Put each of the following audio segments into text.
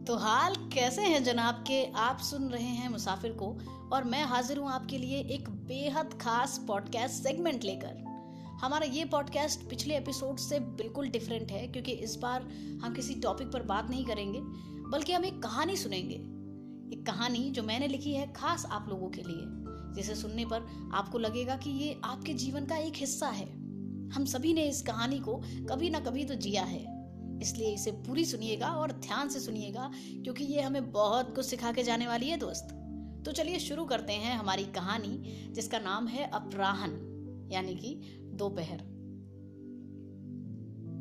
तो हाल कैसे हैं जनाब के? आप सुन रहे हैं मुसाफिर को और मैं हाजिर हूँ आपके लिए एक बेहद खास पॉडकास्ट सेगमेंट लेकर। हमारा ये पॉडकास्ट पिछले एपिसोड से बिल्कुल डिफरेंट है क्योंकि इस बार हम किसी टॉपिक पर बात नहीं करेंगे, बल्कि हम एक कहानी सुनेंगे। एक कहानी जो मैंने लिखी है खास आप लोगों के लिए, जिसे सुनने पर आपको लगेगा कि ये आपके जीवन का एक हिस्सा है। हम सभी ने इस कहानी को कभी ना कभी तो जिया है। इसलिए इसे पूरी सुनिएगा और ध्यान से सुनिएगा, क्योंकि ये हमें बहुत कुछ सिखा के जाने वाली है दोस्त। तो चलिए शुरू करते हैं हमारी कहानी, जिसका नाम है अपराहन, यानी कि दोपहर।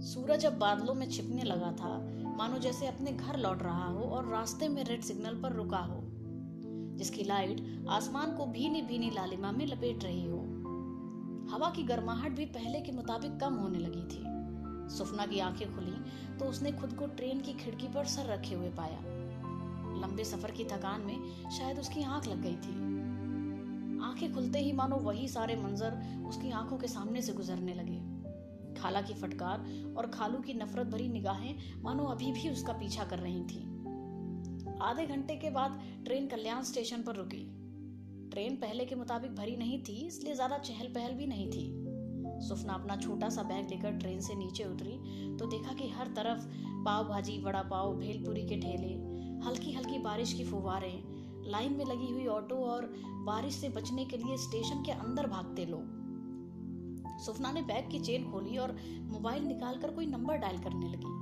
सूरज अब बादलों में छिपने लगा था। मानो जैसे अपने घर लौट रहा हो और रास्ते में रेड सिग्नल पर रुका हो, जिसकी लाइट आसमान को भीनी भीनी लालिमा में लपेट रही हो। हवा की गर्माहट भी पहले के मुताबिक कम होने लगी थी। सुफना की आँखें खुली तो उसने खुद को ट्रेन की खिड़की पर सर रखे हुए पाया। लंबे सफ़र की थकान में शायद उसकी आँख लग गई थी। आँखें खुलते ही मानो वही सारे मंजर उसकी आँखों के सामने से गुजरने लगे। खाला की फटकार और खालू की नफरत भरी निगाहें मानो अभी भी उसका पीछा कर रही थी। आधे घंटे के बाद ट्रेन कल्याण स्टेशन पर रुकी। ट्रेन पहले के मुताबिक भरी नहीं थी, इसलिए ज़्यादा चहल पहल भी नहीं थी। सुफना अपना छोटा सा बैग लेकर ट्रेन से नीचे उतरी तो देखा कि हर तरफ़ पाव भाजी वड़ा पाव, भेलपुरी के ठेले हल्की हल्की बारिश की फुवारें, लाइन में लगी हुई ऑटो और बारिश से बचने के लिए स्टेशन के अंदर भागते लोग। सुफना ने बैग की चेन खोली और मोबाइल निकालकर कोई नंबर डायल करने लगी।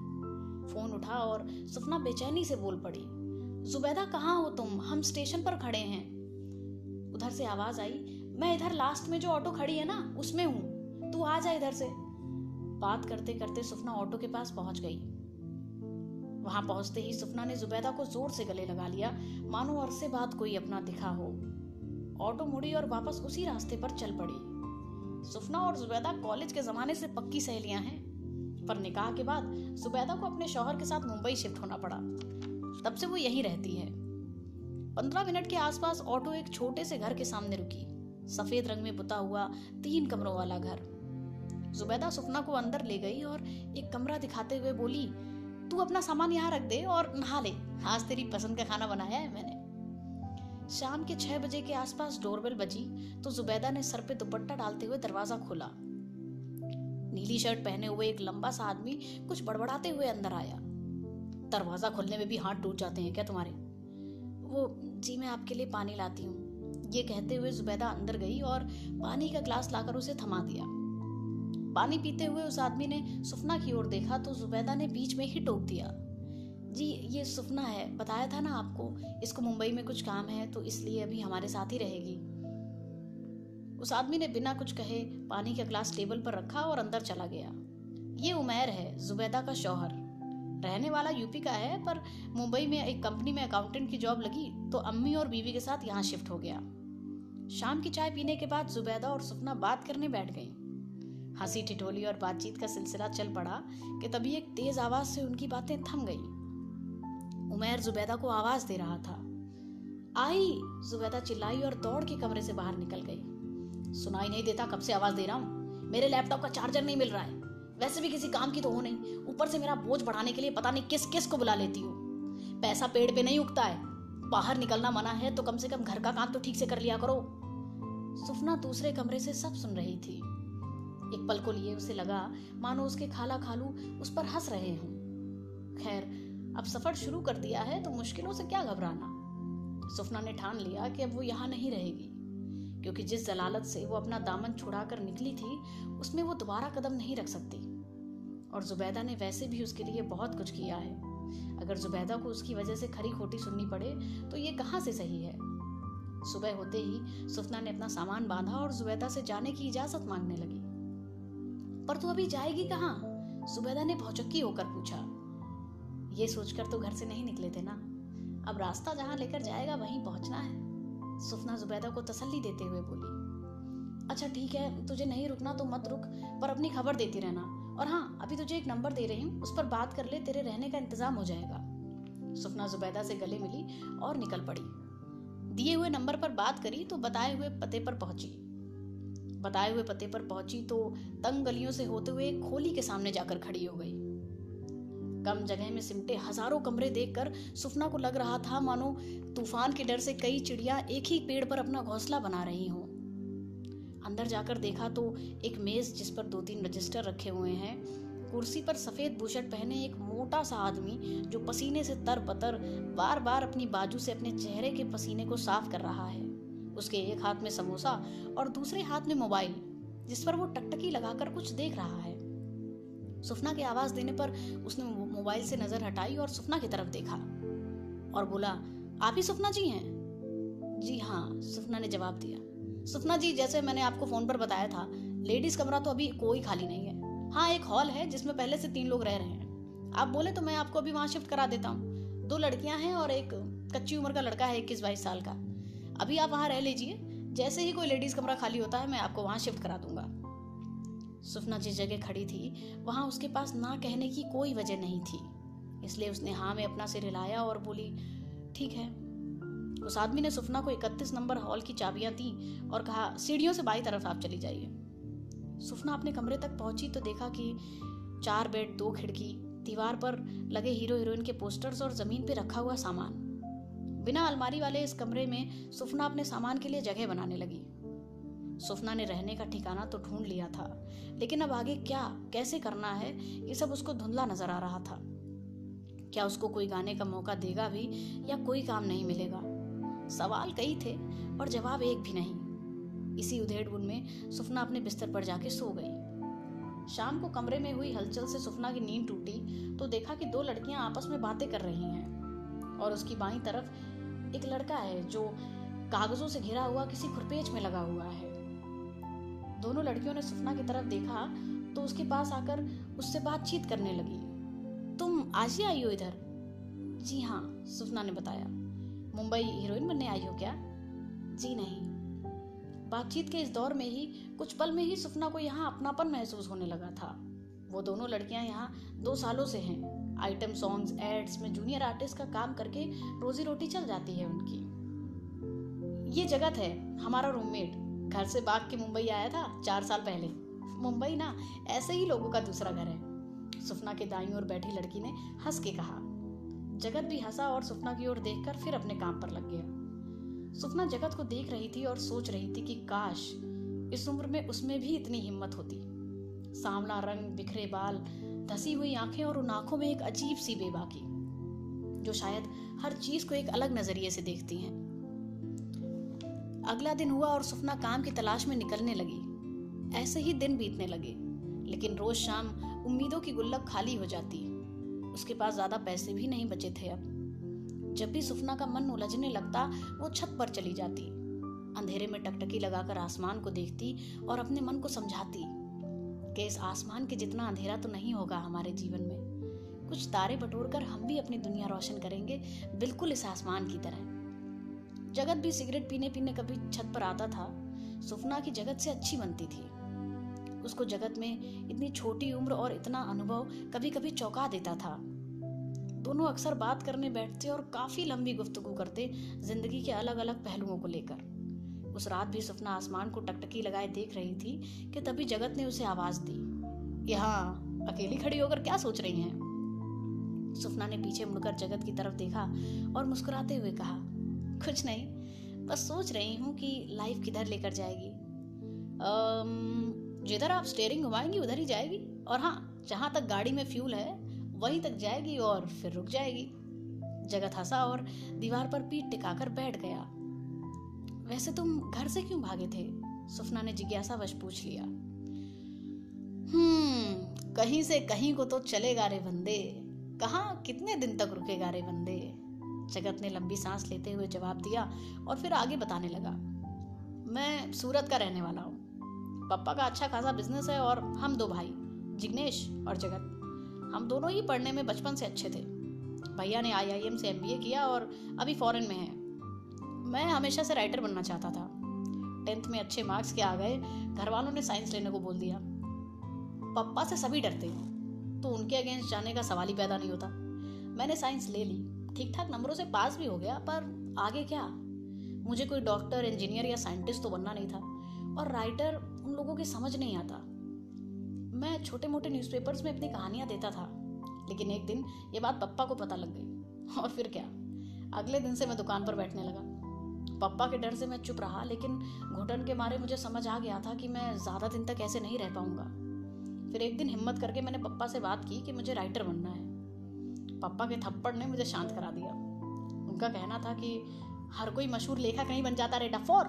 फ़ोन उठा और सुफना बेचैनी से बोल पड़ी, जुबैदा कहाँ हो तुम? हम स्टेशन पर खड़े हैं। उधर से आवाज़ आई, मैं इधर लास्ट में जो ऑटो खड़ी है ना, उसमें हूँ। तू आ जा इधर से। बात करते करते सुफना ऑटो के पास पहुँच गई। वहाँ पहुँचते ही सुफना ने जुबैदा को ज़ोर से गले लगा लिया। मानो अरसे बाद कोई अपना दिखा हो। ऑटो मुड़ी और वापस उसी रास्ते पर चल पड़ी। सुफना और जुबैदा कॉलेज के जमाने से पक्की सहेलियाँ हैं। पर निकाह के बाद जुबैदा को अपने शौहर के साथ मुंबई शिफ्ट होना पड़ा। तब से वो यहीं रहती है। पंद्रह मिनट के आसपास ऑटो एक छोटे से घर के सामने रुकी। सफ़ेद रंग में पुता हुआ तीन कमरों वाला घर। जुबैदा सुफना को अंदर ले गई और एक कमरा दिखाते हुए बोली, तू अपना सामान यहाँ रख दे और नहा ले। आज तेरी पसंद का खाना बनाया है मैंने। शाम के छह बजे के आसपास डोरबेल बजी तो जुबैदा ने सर पे दुपट्टा डालते हुए दरवाज़ा खोला। नीली शर्ट पहने हुए एक लंबा सा आदमी कुछ बड़बड़ाते हुए अंदर आया। दरवाज़ा खोलने में भी हाथ टूट जाते हैं क्या तुम्हारे? वो, जी, मैं आपके लिए पानी लाती हूँ। ये कहते हुए जुबैदा अंदर गई और पानी का ग्लास लाकर उसे थमा दिया। पानी पीते हुए उस आदमी ने सुफना की ओर देखा तो जुबैदा ने बीच में ही टोक दिया। जी, ये सुफना है, बताया था ना आपको, इसको मुंबई में कुछ काम है तो इसलिए अभी हमारे साथ ही रहेगी। उस आदमी ने बिना कुछ कहे पानी का ग्लास टेबल पर रखा और अंदर चला गया। ये उमेर है, जुबैदा का शौहर। रहने वाला यूपी का है, पर मुंबई में एक कंपनी में अकाउंटेंट की जॉब लगी तो अम्मी और बीवी के साथ यहाँ शिफ्ट हो गया। शाम की चाय पीने के बाद जुबैदा और सुफना बात करने बैठ गई। हँसी ठिठोली और बातचीत का सिलसिला चल पड़ा कि तभी एक तेज आवाज़ से उनकी बातें थम गई। उमेर जुबैदा को आवाज़ दे रहा था। आई, जुबैदा चिल्लाई और दौड़ के कमरे से बाहर निकल गई। सुनाई नहीं देता कब से आवाज़ दे रहा हूँ। मेरे लैपटॉप का चार्जर नहीं मिल रहा है। वैसे भी किसी काम की तो हो नहीं। ऊपर से मेरा बोझ बढ़ाने के लिए पता नहीं किस किस को बुला लेती हूँ। पैसा पेड़ पे नहीं उगता है। बाहर निकलना मना है तो कम से कम घर का काम तो ठीक से कर लिया करो। सुफना दूसरे कमरे से सब सुन रही थी। एक पल को लिए उसे लगा, मानो उसके खाला खालू उस पर हंस रहे हों। खैर, अब सफ़र शुरू कर दिया है तो मुश्किलों से क्या घबराना? सुफना ने ठान लिया कि अब वो यहाँ नहीं रहेगी, क्योंकि जिस जलालत से वो अपना दामन छुड़ाकर निकली थी, उसमें वो दोबारा कदम नहीं रख सकती। और जुबैदा ने वैसे भी उसके लिए बहुत कुछ किया है। अगर जुबैदा को उसकी वजह से खरी खोटी सुननी पड़े तो ये कहाँ से सही है? सुबह होते ही सुफना ने अपना सामान बांधा और जुबैदा से जाने की इजाज़त मांगने लगी। पर तू अभी जाएगी कहाँ? सुबेदा ने भौचक्की होकर पूछा। ये सोचकर तो घर से नहीं निकले थे ना? अब रास्ता जहाँ लेकर जाएगा वहीं पहुँचना है। सुफना जुबैदा को तसल्ली देते हुए बोली। अच्छा ठीक है, तुझे नहीं रुकना तो मत रुक, पर अपनी खबर देती रहना। और हाँ अभी तुझे एक नंबर दे रही हूँ, उस पर बात कर ले, तेरे रहने का इंतज़ाम हो जाएगा। सुफना जुबैदा से गले मिली और निकल पड़ी। दिए हुए नंबर पर बात करी तो बताए हुए पते पर पहुँची। बताए हुए पते पर पहुँची तो तंग गलियों से होते हुए खोली के सामने जाकर खड़ी हो गई। कम जगह में सिमटे हज़ारों कमरे देखकर सुफना को लग रहा था, मानो तूफ़ान के डर से कई चिड़िया एक ही पेड़ पर अपना घोंसला बना रही हों। अंदर जाकर देखा तो एक मेज जिस पर दो तीन रजिस्टर रखे हुए हैं, कुर्सी पर सफ़ेद बुशर्ट पहने एक मोटा सा आदमी जो पसीने से तर पतर बार बार अपनी बाजू से अपने चेहरे के पसीने को साफ़ कर रहा है। उसके एक हाथ में समोसा और दूसरे हाथ में मोबाइल, जिस पर वो टकटकी लगाकर कुछ देख रहा है। सुफना की आवाज़ देने पर उसने मोबाइल से नज़र हटाई और सुफना की तरफ़ देखा और बोला, आप ही सुफना जी हैं? जी हाँ सुफना ने जवाब दिया। सुफना जी, जैसे मैंने आपको फ़ोन पर बताया था, लेडीज़ कमरा तो अभी कोई खाली नहीं है। हाँ एक हॉल है, जिसमें पहले से तीन लोग रह रहे हैं। आप बोले तो मैं आपको अभी वहाँ शिफ्ट करा देता हूँ। दो लड़कियाँ हैं और एक कच्ची उम्र का लड़का है, इक्कीस बाईस साल का। अभी आप वहाँ रह लीजिए। जैसे ही कोई लेडीज़ कमरा खाली होता है, मैं आपको वहाँ शिफ्ट करा दूँगा। सुफना जिस जगह खड़ी थी, वहाँ उसके पास ना कहने की कोई वजह नहीं थी। इसलिए उसने हाँ में अपना सिर हिलाया और बोली, ठीक है। उस आदमी ने सुफना को इकतीस नंबर हॉल की चाबियाँ दी और कहा, सीढ़ियों से बाई तरफ़ आप चली जाइए। सुफना अपने कमरे तक पहुँची तो देखा कि चार बेड, दो खिड़की, दीवार पर लगे हीरो हीरोइन के पोस्टर्स और ज़मीन पर रखा हुआ सामान। बिना अलमारी वाले इस कमरे में सुफना अपने सामान के लिए जगह बनाने लगी। सुफना ने रहने का ठिकाना तो ढूंढ लिया था, लेकिन अब आगे क्या, कैसे करना है, ये सब उसको धुंधला नज़र आ रहा था। क्या उसको कोई गाने का मौका देगा भी, या कोई काम नहीं मिलेगा? सवाल कई थे और जवाब एक भी नहीं। इसी उधेड़ बुन में सुफना अपने बिस्तर पर जाके सो गई। शाम को कमरे में हुई हलचल से सुफना की नींद टूटी तो देखा कि दो लड़कियाँ आपस में बातें कर रही हैं, और उसकी बाई तरफ़ एक लड़का है जो कागजों से घिरा हुआ, किसी खुरपेच में लगा हुआ है। दोनों लड़कियों ने सुफना की तरफ़ देखा तो उसके पास आकर उससे बातचीत करने लगी। तुम आज ही आई हो इधर? जी हाँ सुफना ने बताया। मुंबई हीरोइन बनने आई हो क्या? जी नहीं। बातचीत के इस दौर में ही, कुछ पल में ही सुफना को यहाँ अपनापन महसूस होने लगा था। वो दोनों लड़कियाँ यहाँ दो सालों से हैं। आइटम सॉन्ग्स, एड्स में जूनियर आर्टिस्ट का काम करके रोजी रोटी चल जाती है उनकी। ये जगत है, हमारा रूममेट घर से भाग के मुंबई आया था चार साल पहले। मुंबई ना, ऐसे ही लोगों का दूसरा घर है। सुफना के दाई और बैठी लड़की ने हंस के कहा। जगत भी हंसा और सुफना की ओर देखकर फिर अपने काम पर लग गया। सुफना जगत को देख रही थी और सोच रही थी कि काश, इस उम्र में उसमें भी इतनी हिम्मत होती। सांवला रंग, बिखरे बाल धसी हुई आँखें और उन आँखों में एक अजीब सी बेबाकी, जो शायद हर चीज़ को एक अलग नज़रिए से देखती हैं। अगला दिन हुआ और सुफना काम की तलाश में निकलने लगी। ऐसे ही दिन बीतने लगे, लेकिन रोज शाम उम्मीदों की गुल्लक खाली हो जाती। उसके पास ज़्यादा पैसे भी नहीं बचे थे अब। जब भी सुफना का मन उलझने लगता, वो छत पर चली जाती। अंधेरे में टकटकी लगाकर आसमान को देखती और अपने मन को समझाती। कि इस आसमान के जितना अंधेरा तो नहीं होगा हमारे जीवन में। कुछ तारे बटोर कर हम भी अपनी दुनिया रोशन करेंगे बिल्कुल इस आसमान की तरह। जगत भी सिगरेट पीने पीने कभी छत पर आता था, सुफना की जगत से अच्छी बनती थी। उसको जगत में इतनी छोटी उम्र और इतना अनुभव कभी कभी चौंका देता था। दोनों अक्सर बात करने बैठते और काफ़ी लंबी गुफ्तगू करते ज़िंदगी के अलग अलग पहलुओं को लेकर। उस रात भी सुफना आसमान को टकटकी लगाए देख रही थी कि तभी जगत ने उसे आवाज़ दी। यहाँ अकेली खड़ी होकर क्या सोच रही हैं? सुफना ने पीछे मुड़कर जगत की तरफ़ देखा और मुस्कुराते हुए कहा, कुछ नहीं, बस सोच रही हूँ कि लाइफ किधर लेकर जाएगी। जिधर आप स्टेयरिंग घुमाएँगी, उधर ही जाएगी। और हाँ जहाँ तक गाड़ी में फ्यूल है, वहीं तक जाएगी और फिर रुक जाएगी। जगत हंसा और दीवार पर पीठ टिकाकर बैठ गया। वैसे तुम घर से क्यों भागे थे? सुफना ने जिज्ञासावश पूछ लिया। हम्म कहीं से कहीं को तो चलेगा रे बंदे। कहा, कितने दिन तक रुकेगा रे बंदे? जगत ने लंबी सांस लेते हुए जवाब दिया और फिर आगे बताने लगा। मैं सूरत का रहने वाला हूँ। पापा का अच्छा खासा बिज़नेस है और हम दो भाई, जिग्नेश और जगत। हम दोनों ही पढ़ने में बचपन से अच्छे थे। भैया ने आईआईएम से एमबीए किया और अभी फॉरेन में है। मैं हमेशा से राइटर बनना चाहता था। टेंथ में अच्छे मार्क्स के आ गए घर वालों ने साइंस लेने को बोल दिया। पप्पा से सभी डरते तो उनके अगेंस्ट जाने का सवाल ही पैदा नहीं होता। मैंने साइंस ले ली। ठीक ठाक नंबरों से पास भी हो गया, पर आगे क्या? मुझे कोई डॉक्टर इंजीनियर या साइंटिस्ट तो बनना नहीं था, और राइटर उन लोगों की समझ नहीं आता। मैं छोटे मोटे न्यूज़पेपर्स में अपनी कहानियाँ देता था, लेकिन एक दिन ये बात पप्पा को पता लग गई। और फिर क्या? अगले दिन से मैं दुकान पर बैठने लगा। पप्पा के डर से मैं चुप रहा, लेकिन घुटन के मारे मुझे समझ आ गया था कि मैं ज़्यादा दिन तक ऐसे नहीं रह पाऊँगा। फिर एक दिन हिम्मत करके मैंने पप्पा से बात की कि मुझे राइटर बनना है। पप्पा के थप्पड़ ने मुझे शांत करा दिया। उनका कहना था कि हर कोई मशहूर लेखक नहीं बन जाता रे डफोर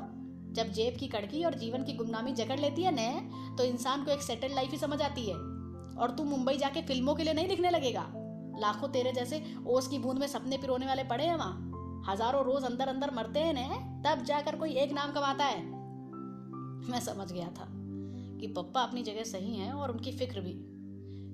जब जेब की कड़की और जीवन की गुमनामी जकड़ लेती है न तो इंसान को एक सेटल लाइफ ही समझ आती है। और तू मुंबई जाके फ़िल्मों के लिए नहीं लिखने लगेगा। लाखों तेरे जैसे ओस की बूंद में सपने पिरोने वाले पड़े हैं वहाँ। हज़ारों रोज अंदर अंदर मरते हैं न तब जाकर कोई एक नाम कमाता है। मैं समझ गया था कि पप्पा अपनी जगह सही हैं और उनकी फ़िक्र भी।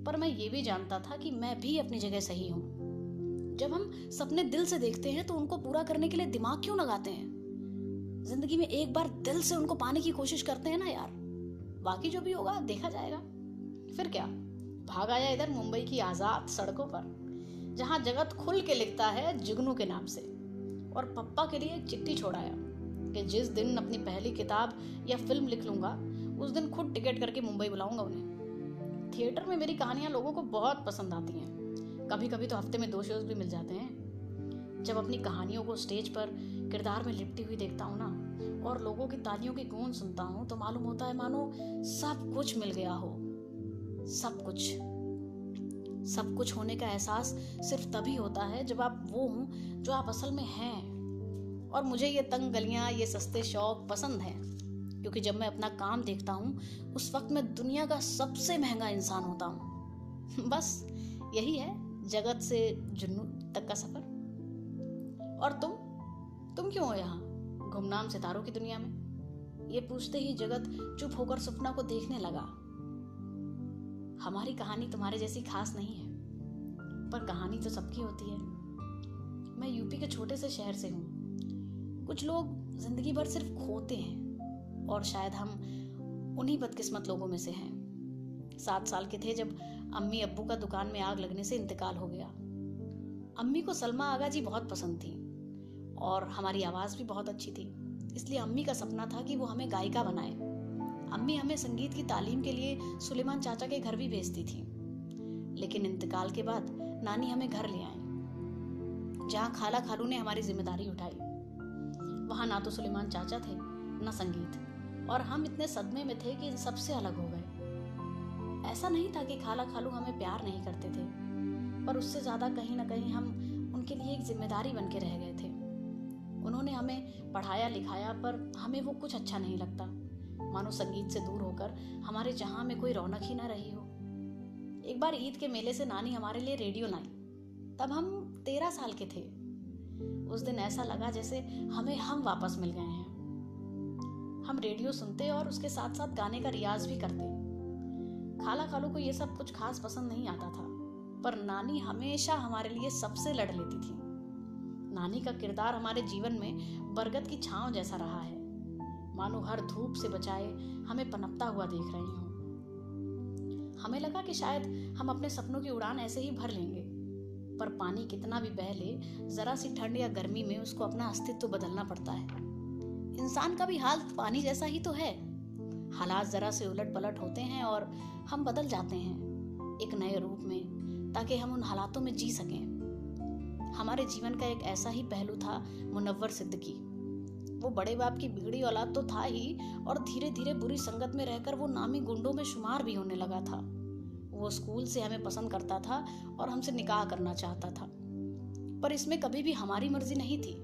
पर मैं ये भी जानता था कि मैं भी अपनी जगह सही हूँ। जब हम सपने दिल से देखते हैं तो उनको पूरा करने के लिए दिमाग क्यों लगाते हैं? ज़िंदगी में एक बार दिल से उनको पाने की कोशिश करते हैं ना यार। बाकी जो भी होगा, देखा जाएगा। फिर क्या? भाग आया इधर मुंबई की आज़ाद सड़कों पर, जहाँ जगत खुल के लिखता है जुगनू के नाम से। और पप्पा के लिए चिट्ठी छोड़ाया कि जिस दिन अपनी पहली किताब या फ़िल्म लिख लूँगा, उस दिन खुद टिकट करके मुंबई बुलाऊँगा उन्हें। थिएटर में मेरी कहानियाँ लोगों को बहुत पसंद आती हैं। कभी कभी तो हफ़्ते में दो शोज़ भी मिल जाते हैं। जब अपनी कहानियों को स्टेज पर, किरदार में लिपटी हुई देखता हूँ ना, और लोगों की तालियों की गूंज सुनता हूँ तो मालूम होता है, मानो सब कुछ मिल गया हो। सब कुछ। सब कुछ होने का एहसास सिर्फ़ तभी होता है जब आप वो हों जो आप असल में हैं। और मुझे ये तंग गलियाँ, ये सस्ते शौक पसंद हैं, क्योंकि जब मैं अपना काम देखता हूँ, उस वक्त मैं दुनिया का सबसे महँगा इंसान होता हूँ। बस यही है जगत से जुन्नू तक का सफ़र। और तुम? तुम क्यों हो यहाँ, गुमनाम सितारों की दुनिया में? ये पूछते ही जगत चुप होकर सपना को देखने लगा। हमारी कहानी तुम्हारे जैसी खास नहीं है, पर कहानी तो सबकी होती है। मैं यूपी के छोटे से शहर से हूँ। कुछ लोग ज़िंदगी भर सिर्फ़ खोते हैं, और शायद हम उन्हीं बदकिस्मत लोगों में से हैं। सात साल के थे जब अम्मी अब्बू का दुकान में आग लगने से इंतकाल हो गया। अम्मी को सलमा आगा जी बहुत पसंद थी, और हमारी आवाज़ भी बहुत अच्छी थी। इसलिए अम्मी का सपना था कि वो हमें गायिका बनाए। अम्मी हमें संगीत की तालीम के लिए सुलेमान चाचा के घर भी भेजती थी। लेकिन इंतकाल के बाद नानी हमें घर ले आई, जहाँ खाला खालू ने हमारी ज़िम्मेदारी उठाई। वहाँ ना तो सुलेमान चाचा थे, ना संगीत, और हम इतने सदमे में थे कि सबसे अलग हो गए। ऐसा नहीं था कि खाला खालू हमें प्यार नहीं करते थे, पर उससे ज़्यादा कहीं ना कहीं हम उनके लिए एक ज़िम्मेदारी बन के रह गए थे। उन्होंने हमें पढ़ाया लिखाया, पर हमें वो कुछ अच्छा नहीं लगता। मानो संगीत से दूर होकर हमारे जहाँ में कोई रौनक ही ना रही हो। एक बार ईद के मेले से नानी हमारे लिए रेडियो लाई। तब हम तेरह साल के थे। उस दिन ऐसा लगा जैसे हमें हम वापस मिल गए हैं। हम रेडियो सुनते और उसके साथ साथ गाने का रियाज भी करते। खाला खालू को ये सब कुछ खास पसंद नहीं आता था, पर नानी हमेशा हमारे लिए सबसे लड़ लेती थी। नानी का किरदार हमारे जीवन में बरगद की छांव जैसा रहा है। मानो हर धूप से बचाए हमें पनपता हुआ देख रही हूँ। हमें लगा कि शायद हम अपने सपनों की उड़ान ऐसे ही भर लेंगे। पर पानी कितना भी बह ले, जरा सी ठंड या गर्मी में उसको अपना अस्तित्व बदलना पड़ता है। इंसान का भी हाल पानी जैसा ही तो है। हालात जरा से उलट पलट होते हैं और हम बदल जाते हैं एक नए रूप में, ताकि हम उन हालातों में जी सकें। हमारे जीवन का एक ऐसा ही पहलू था मुनव्वर सिद्दीकी वो बड़े बाप की बिगड़ी औलाद तो था ही, और धीरे धीरे बुरी संगत में रहकर वो नामी गुंडों में शुमार भी होने लगा था। वो स्कूल से हमें पसंद करता था और हमसे निकाह करना चाहता था। पर इसमें कभी भी हमारी मर्ज़ी नहीं थी।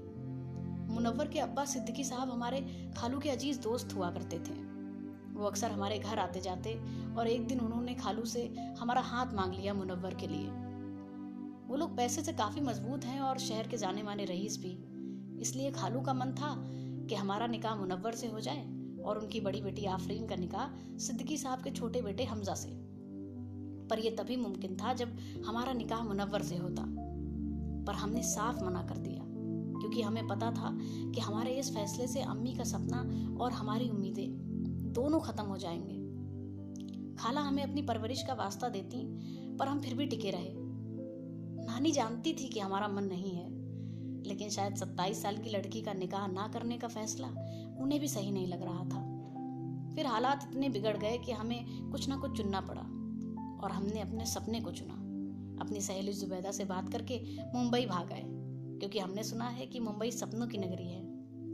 मुनव्वर के अब्बा सिद्दीकी साहब हमारे खालू के अज़ीज़ दोस्त हुआ करते थे। वो अक्सर हमारे घर आते जाते और एक दिन उन्होंने खालू से हमारा हाथ मांग लिया मुनव्वर के लिए। वो लोग पैसे से काफ़ी मज़बूत हैं और शहर के जाने माने रईस भी। इसलिए खालू का मन था कि हमारा निकाह मुनव्वर से हो जाए और उनकी बड़ी बेटी आफरीन का निकाह सिद्दीकी साहब के छोटे बेटे हमजा से। पर यह तभी मुमकिन था जब हमारा निकाह मुनव्वर से होता। पर हमने साफ़ मना कर दिया, क्योंकि हमें पता था कि हमारे इस फैसले से अम्मी का सपना और हमारी उम्मीदें दोनों खत्म हो जाएँगे। खाला हमें अपनी परवरिश का वास्ता देती, पर हम फिर भी टिके रहे। नानी जानती थी कि हमारा मन नहीं है। लेकिन शायद सत्ताईस साल की लड़की का निकाह ना करने का फैसला उन्हें भी सही नहीं लग रहा था। फिर हालात इतने बिगड़ गए कि हमें कुछ ना कुछ चुनना पड़ा और हमने अपने सपने को चुना। अपनी सहेली जुबैदा से बात करके मुंबई भाग आए, क्योंकि हमने सुना है कि मुंबई सपनों की नगरी है।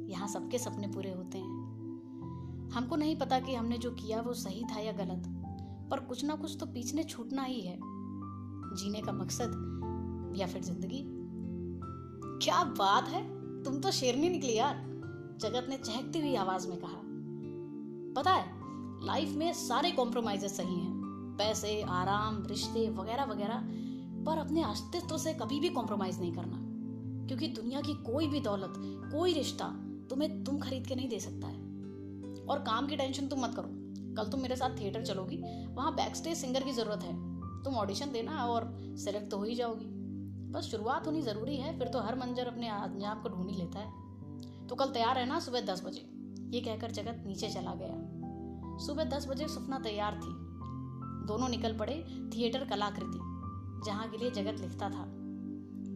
यहाँ सबके सपने पूरे होते हैं। हमको नहीं पता कि हमने जो किया वो सही था या गलत, पर कुछ ना कुछ तो पीछे छूटना ही है। जीने का मकसद या फिर ज़िंदगी। क्या बात है? तुम तो शेरनी निकली यार। जगत ने चहकती हुई आवाज़ में कहा, पता है लाइफ में सारे कॉम्प्रोमाइजेस सही हैं। पैसे, आराम, रिश्ते, वगैरह वगैरह। पर अपने अस्तित्व से कभी भी कॉम्प्रोमाइज नहीं करना। क्योंकि दुनिया की कोई भी दौलत, कोई रिश्ता तुम्हें तुम खरीद के नहीं दे सकता है। और काम की टेंशन तुम मत करो। कल तुम मेरे साथ थिएटर चलोगी, वहाँ बैक स्टेज सिंगर की ज़रूरत है। तुम ऑडिशन देना और सेलेक्ट तो हो ही जाओगी। बस शुरुआत होनी ज़रूरी है, फिर तो हर मंजर अपने आप को ढूंढ ही लेता है। तो कल तैयार है ना सुबह दस बजे? ये कहकर जगत नीचे चला गया। सुबह दस बजे सुपना तैयार थी। दोनों निकल पड़े थिएटर कलाकृति, जहाँ के लिए जगत लिखता था।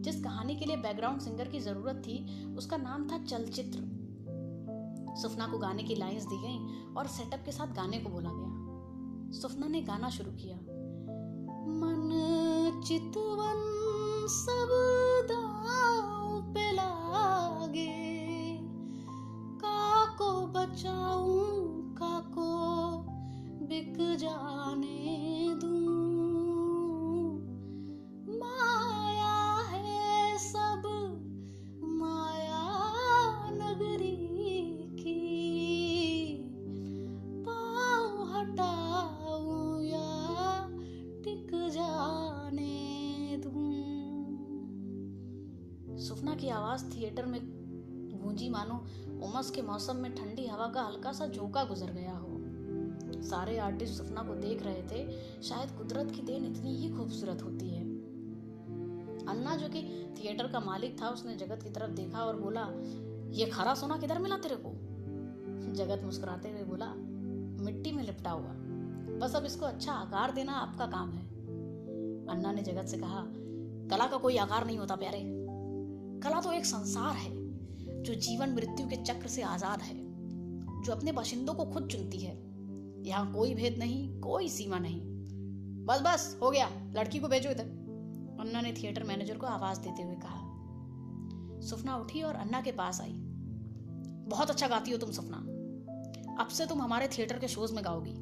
जिस कहानी के लिए बैकग्राउंड सिंगर की ज़रूरत थी, उसका नाम था चलचित्र। सुफना को गाने की लाइंस दी गई और सेटअप के साथ गाने को बोला गया। सुफना ने गाना शुरू किया। मन चितवन सब दाव पे लागे। काको बचाऊं काको बिक जाने दूँ। थिएटर में गूंजी मानो, उमस के मौसम में ठंडी हवा का हल्का सा झोंका गुजर गया हो। सारे आर्टिस्ट सपना को देख रहे थे, शायद कुदरत की देन इतनी ही खूबसूरत होती है। अन्ना जो कि थिएटर का मालिक था, उसने जगत की तरफ़ देखा और बोला, ये खरा सोना किधर मिला तेरे को? जगत मुस्कुराते हुए बोला, मिट्टी में लिपटा हुआ। बस अब इसको अच्छा आकार देना आपका काम है। अन्ना ने जगत से कहा, कला का कोई आकार नहीं होता प्यारे। कला तो एक संसार है, जो जीवन मृत्यु के चक्र से आज़ाद है, जो अपने बाशिंदों को खुद चुनती है। यहाँ कोई भेद नहीं, कोई सीमा नहीं। बस बस, हो गया। लड़की को भेजो इधर। अन्ना ने थिएटर मैनेजर को आवाज़ देते हुए कहा। सुफना उठी और अन्ना के पास आई। बहुत अच्छा गाती हो तुम सपना अब से तुम हमारे थिएटर के शोज़ में गाओगी।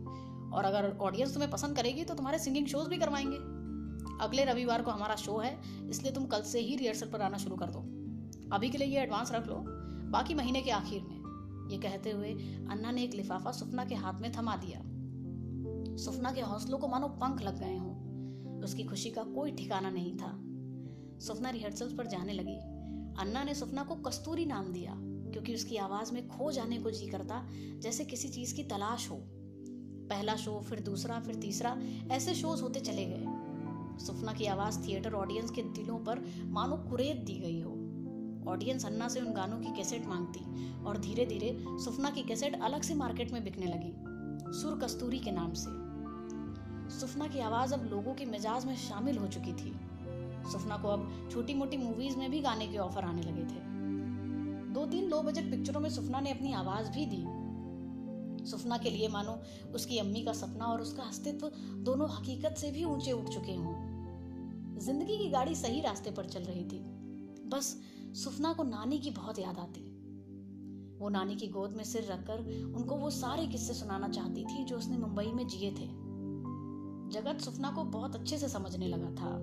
और अगर ऑडियंस तुम्हें पसंद करेगी तो तुम्हारे सिंगिंग शोज़ भी करवाएँगे। अगले रविवार को हमारा शो है, इसलिए तुम कल से ही रिहर्सल पर आना शुरू कर दो। अभी के लिए ये एडवांस रख लो, बाकी महीने के आखिर में। ये कहते हुए अन्ना ने एक लिफाफा सुफना के हाथ में थमा दिया। सुफना के हौसलों को मानो पंख लग गए हों। उसकी खुशी का कोई ठिकाना नहीं था। सुफना रिहर्सल पर जाने लगी। अन्ना ने सुफना को कस्तूरी नाम दिया, क्योंकि उसकी आवाज़ में खो जाने को जी करता जैसे किसी चीज़ की तलाश हो। पहला शो फिर दूसरा, फिर तीसरा, ऐसे शोज़ होते चले गए। सुफना की आवाज़ थिएटर ऑडियंस के दिलों पर मानो कुरेद दी गई हो। ऑडियंस अन्ना से उन गानों की कैसेट मांगती और धीरे धीरे सुफना की कैसेट अलग से मार्केट में बिकने लगी, सुर कस्तूरी के नाम से। सुफना की आवाज़ अब लोगों के मिजाज में शामिल हो चुकी थी। सुफना को अब छोटी मोटी मूवीज़ में भी गाने के ऑफ़र आने लगे थे। दो तीन लो बजट पिक्चरों में सुफना ने अपनी आवाज़ भी दी। सुफना के लिए मानो उसकी अम्मी का सपना और उसका अस्तित्व दोनों हकीकत से भी ऊँचे उठ चुके हों। ज़िंदगी की गाड़ी सही रास्ते पर चल रही थी। बस सुफना को नानी की बहुत याद आती। वो नानी की गोद में सिर रखकर उनको वो सारे किस्से सुनाना चाहती थी जो उसने मुंबई में जिए थे। जगत सुफना को बहुत अच्छे से समझने लगा था।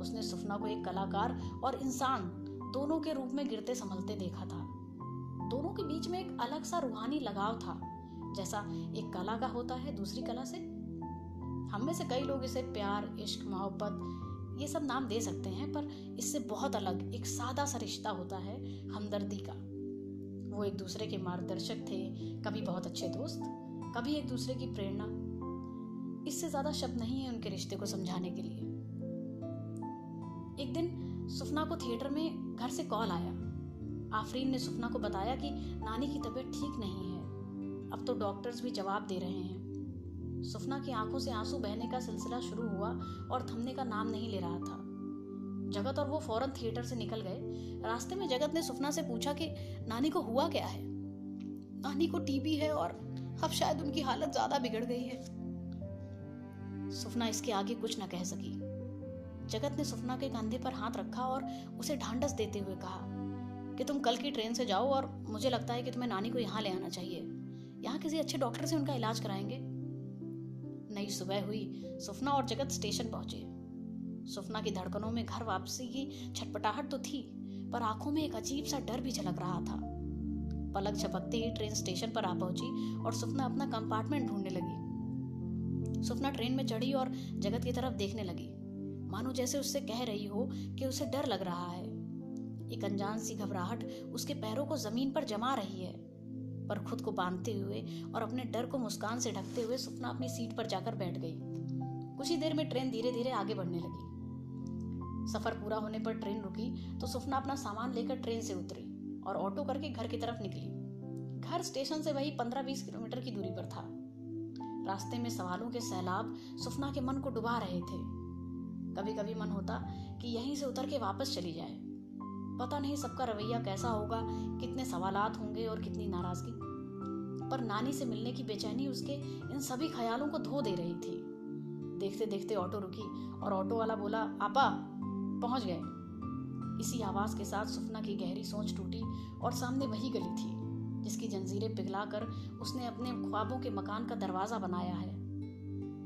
उसने सुफना को एक कलाकार और इंसान दोनों के रूप में गिरते संभलते देखा था। दोनों के बीच में एक अलग सा रूहानी लगाव था, जैसा एक कला का होता है दूसरी कला से। हम में से कई लोग इसे प्यार, इश्क, मोहब्बत ये सब नाम दे सकते हैं, पर इससे बहुत अलग एक सादा सा रिश्ता होता है हमदर्दी का। वो एक दूसरे के मार्गदर्शक थे, कभी बहुत अच्छे दोस्त, कभी एक दूसरे की प्रेरणा। इससे ज़्यादा शब्द नहीं है उनके रिश्ते को समझाने के लिए। एक दिन सुफना को थिएटर में घर से कॉल आया। आफरीन ने सुफना को बताया कि नानी की तबीयत ठीक नहीं है। अब तो डॉक्टर्स भी जवाब दे रहे हैं। सुफना की आँखों से आँसू बहने का सिलसिला शुरू हुआ और थमने का नाम नहीं ले रहा था। जगत और वो फ़ौरन थिएटर से निकल गए। रास्ते में जगत ने सुफना से पूछा कि, नानी को हुआ क्या है? नानी को टीबी है और अब शायद उनकी हालत ज़्यादा बिगड़ गई है। सुफना इसके आगे कुछ न कह सकी। जगत ने सुफना के कंधे पर हाथ रखा और उसे ढांढस देते हुए कहा कि, तुम कल की ट्रेन से जाओ और मुझे लगता है कि तुम्हें नानी को यहाँ ले आना चाहिए। यहाँ किसी अच्छे डॉक्टर से उनका इलाज कराएँगे। नई सुबह हुई। सुफना और जगत स्टेशन पहुँचे। सुफना की धड़कनों में घर वापसी की छटपटाहट तो थी, पर आँखों में एक अजीब सा डर भी झलक रहा था। पलक झपकते ही ट्रेन स्टेशन पर आ पहुँची और सुफना अपना कंपार्टमेंट ढूँढने लगी। सुफना ट्रेन में चढ़ी और जगत की तरफ़ देखने लगी। मानो जैसे उससे कह रही हो कि उसे डर लग रहा है। एक अनजान सी घबराहट उसके पैरों को ज़मीन पर जमा रही है। पर खुद को बांधते हुए और अपने डर को मुस्कान से ढकते हुए सुपना अपनी सीट पर जाकर बैठ गई। कुछ ही देर में ट्रेन धीरे धीरे आगे बढ़ने लगी। सफ़र पूरा होने पर ट्रेन रुकी तो सुफना अपना सामान लेकर ट्रेन से उतरी और ऑटो करके घर की तरफ़ निकली। घर स्टेशन से वही पंद्रह बीस किलोमीटर की दूरी पर था। रास्ते में सवालों के सैलाब सुफना के मन को डुबा रहे थे। कभी कभी मन होता कि यहीं से उतर के वापस चली जाए। पता नहीं सबका रवैया कैसा होगा, कितने सवालात होंगे और कितनी नाराज़गी। पर नानी से मिलने की बेचैनी उसके इन सभी ख्यालों को धो दे रही थी। देखते देखते ऑटो रुकी और ऑटो वाला बोला, आपा, पहुँच गए। इसी आवाज़ के साथ सुफना की गहरी सोच टूटी और सामने वही गली थी, जिसकी जंजीरें पिघलाकर उसने अपने ख्वाबों के मकान का दरवाज़ा बनाया है।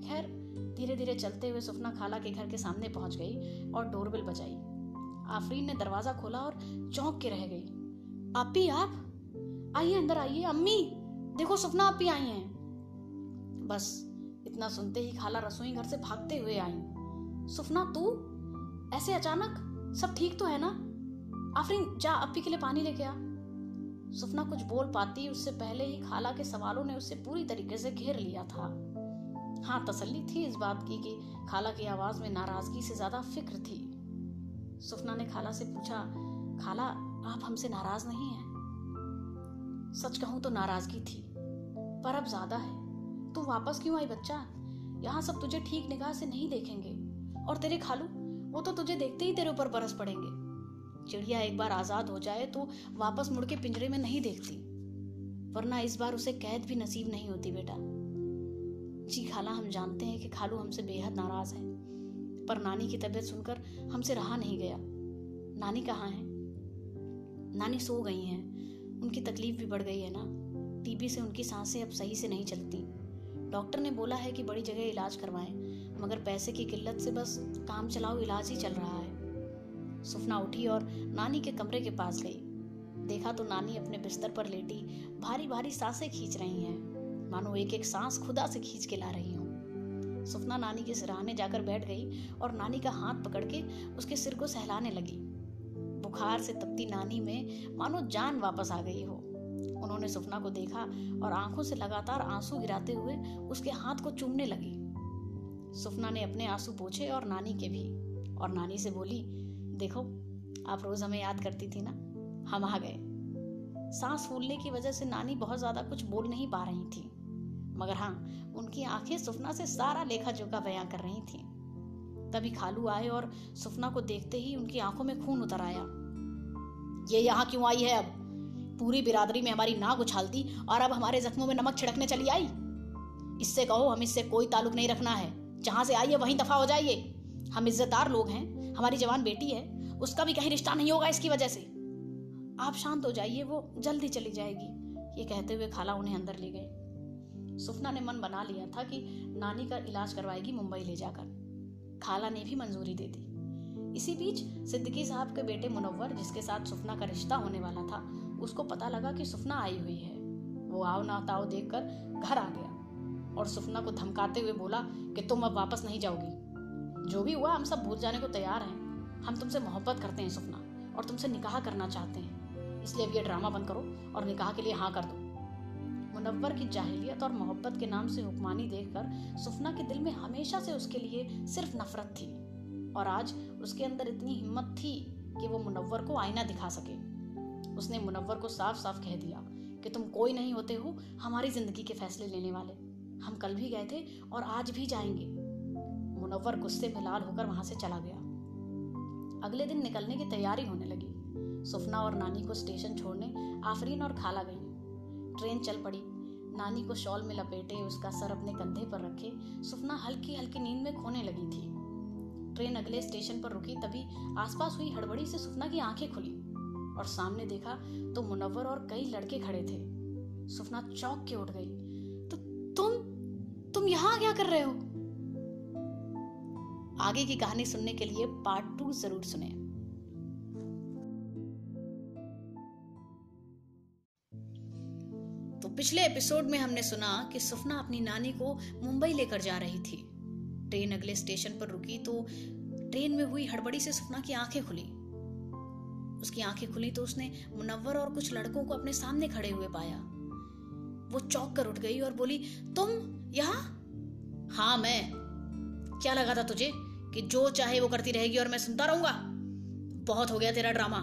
खैर धीरे धीरे चलते हुए सुफना खाला के घर के सामने पहुँच गई और डोरबेल बजाई। आफरीन ने दरवाज़ा खोला और चौंक के रह गई। आपी आप आइए अंदर आइए, अम्मी, देखो सुफना आपी आई हैं। बस, इतना सुनते ही खाला रसोई घर से भागते हुए आई। सुफना तू? ऐसे अचानक? सब ठीक तो है ना? आफरीन, जा अपी के लिए पानी लेके आ। सुफना कुछ बोल पाती, उससे पहले ही खाला के सवालों ने उससे पूरी तरीके से घेर लिया था। हाँ तसल्ली थी इस बात की कि खाला की आवाज़ में नाराज़गी से ज़्यादा फ़िक्र थी। सुफना ने खाला से पूछा, खाला, आप हमसे नाराज़ नहीं हैं? सच कहूँ तो नाराज़गी थी, पर अब ज़्यादा है। तू वापस क्यों आई बच्चा? यहाँ सब तुझे ठीक निगाह से नहीं देखेंगे। और तेरे खालू, वो तो तुझे देखते ही तेरे ऊपर बरस पड़ेंगे। चिड़िया एक बार आज़ाद हो जाए तो वापस मुड़ के पिंजरे में नहीं देखती। वरना इस बार उसे कैद भी नसीब नहीं होती बेटा। जी खाला, हम जानते हैं कि खालू हमसे बेहद नाराज़ है, पर नानी की तबीयत सुनकर हमसे रहा नहीं गया। नानी कहाँ है? नानी सो गई हैं। उनकी तकलीफ़ भी बढ़ गई है ना। टीबी से उनकी साँसें अब सही से नहीं चलती। डॉक्टर ने बोला है कि बड़ी जगह इलाज करवाएँ, मगर पैसे की किल्लत से बस काम चलाओ, इलाज ही चल रहा है। सुफना उठी और नानी के कमरे के पास गई। देखा तो नानी अपने बिस्तर पर लेटी भारी भारी साँसें खींच रही हैं। मानो एक एक सांस खुदा से खींच के ला रही हूँ। सुफना नानी के सिराने जाकर बैठ गई और नानी का हाथ पकड़ के उसके सिर को सहलाने लगी। बुखार से तपती नानी में मानो जान वापस आ गई हो। उन्होंने सुफना को देखा और आँखों से लगातार आँसू गिराते हुए उसके हाथ को चूमने लगी। सुफना ने अपने आँसू पोछे और नानी के भी। और नानी से बोली, देखो, आप रोज हमें याद करती थी ना? हम आ गए। सांस फूलने की वजह से नानी बहुत ज़्यादा कुछ बोल नहीं पा रही थी। मगर हाँ उनकी आँखें सुफना से सारा लेखा जोखा बयां कर रही थी। तभी खालू आए और सुफना को देखते ही उनकी आँखों में खून उतर आया। ये यहाँ क्यों आई है अब? पूरी बिरादरी में हमारी नाक उछालती और अब हमारे जख्मों में नमक छिड़कने चली आई। इससे कहो, हम इससे कोई ताल्लुक नहीं रखना है। जहाँ से आई है, वहीं दफ़ा हो जाइए। हम इज्जतदार लोग हैं, हमारी जवान बेटी है, उसका भी कहीं रिश्ता नहीं होगा इसकी वजह से। आप शांत हो जाइए, वो जल्दी चली जाएगी, ये कहते हुए खाला उन्हें अंदर ले गए। सुफना ने मन बना लिया था कि नानी का इलाज करवाएगी मुंबई ले जाकर। खाला ने भी मंजूरी दे दी। इसी बीच सिद्दीकी साहब के बेटे मुनव्वर, जिसके साथ सुफना का रिश्ता होने वाला था, उसको पता लगा कि सुफना आई हुई है। वो आओ ना ताओ देखकर घर आ गया और सुफना को धमकाते हुए बोला कि तुम अब वापस नहीं जाओगी। जो भी हुआ, हम सब भूल जाने को तैयार हैं। हम तुमसे मोहब्बत करते हैं, सुफना, और तुमसे निकाह करना चाहते हैं। इसलिए अब ये ड्रामा बंद करो और निकाह के लिए हाँ कर दो। मुनव्वर की जाहिलियत और मोहब्बत के नाम से हुक्मानी देखकर सुफना के दिल में हमेशा से उसके लिए सिर्फ़ नफरत थी। और आज उसके अंदर इतनी हिम्मत थी कि वो मुनव्वर को आईना दिखा सके। उसने मुनव्वर को साफ़ साफ़ कह दिया कि तुम कोई नहीं होते हो, हमारी ज़िंदगी के फैसले लेने वाले। हम कल भी गए थे और आज भी जाएँगे। मुनव्वर गुस्से में लाल होकर वहाँ से चला गया। अगले दिन निकलने की तैयारी होने लगी। सुफना और नानी को स्टेशन छोड़ने आफरीन और खाला गई। ट्रेन चल पड़ी। नानी को शॉल में लपेटे, उसका सर अपने कंधे पर रखे, सुफना हल्की हल्की नींद में खोने लगी थी। ट्रेन अगले स्टेशन पर रुकी, तभी आसपास हुई हड़बड़ी से सुफना की आँखें खुली और सामने देखा तो मुनव्वर और कई लड़के खड़े थे। सुफना चौक के उठ गई। तो तुम तुम यहाँ क्या कर रहे हो? आगे की कहानी सुनने के लिए पार्ट टू ज़रूर सुने। पिछले एपिसोड में हमने सुना कि सुफना अपनी नानी को मुंबई लेकर जा रही थी। ट्रेन अगले स्टेशन पर रुकी तो ट्रेन में हुई हड़बड़ी से सुफना की आँखें खुली। उसकी आँखें खुली तो उसने मुनव्वर और कुछ लड़कों को अपने सामने खड़े हुए पाया। वो चौक कर उठ गई और बोली, तुम यहाँ? हाँ मैं। क्या लगा था तुझे कि जो चाहे वो करती रहेगी और मैं सुनता रहूँगा? बहुत हो गया तेरा ड्रामा।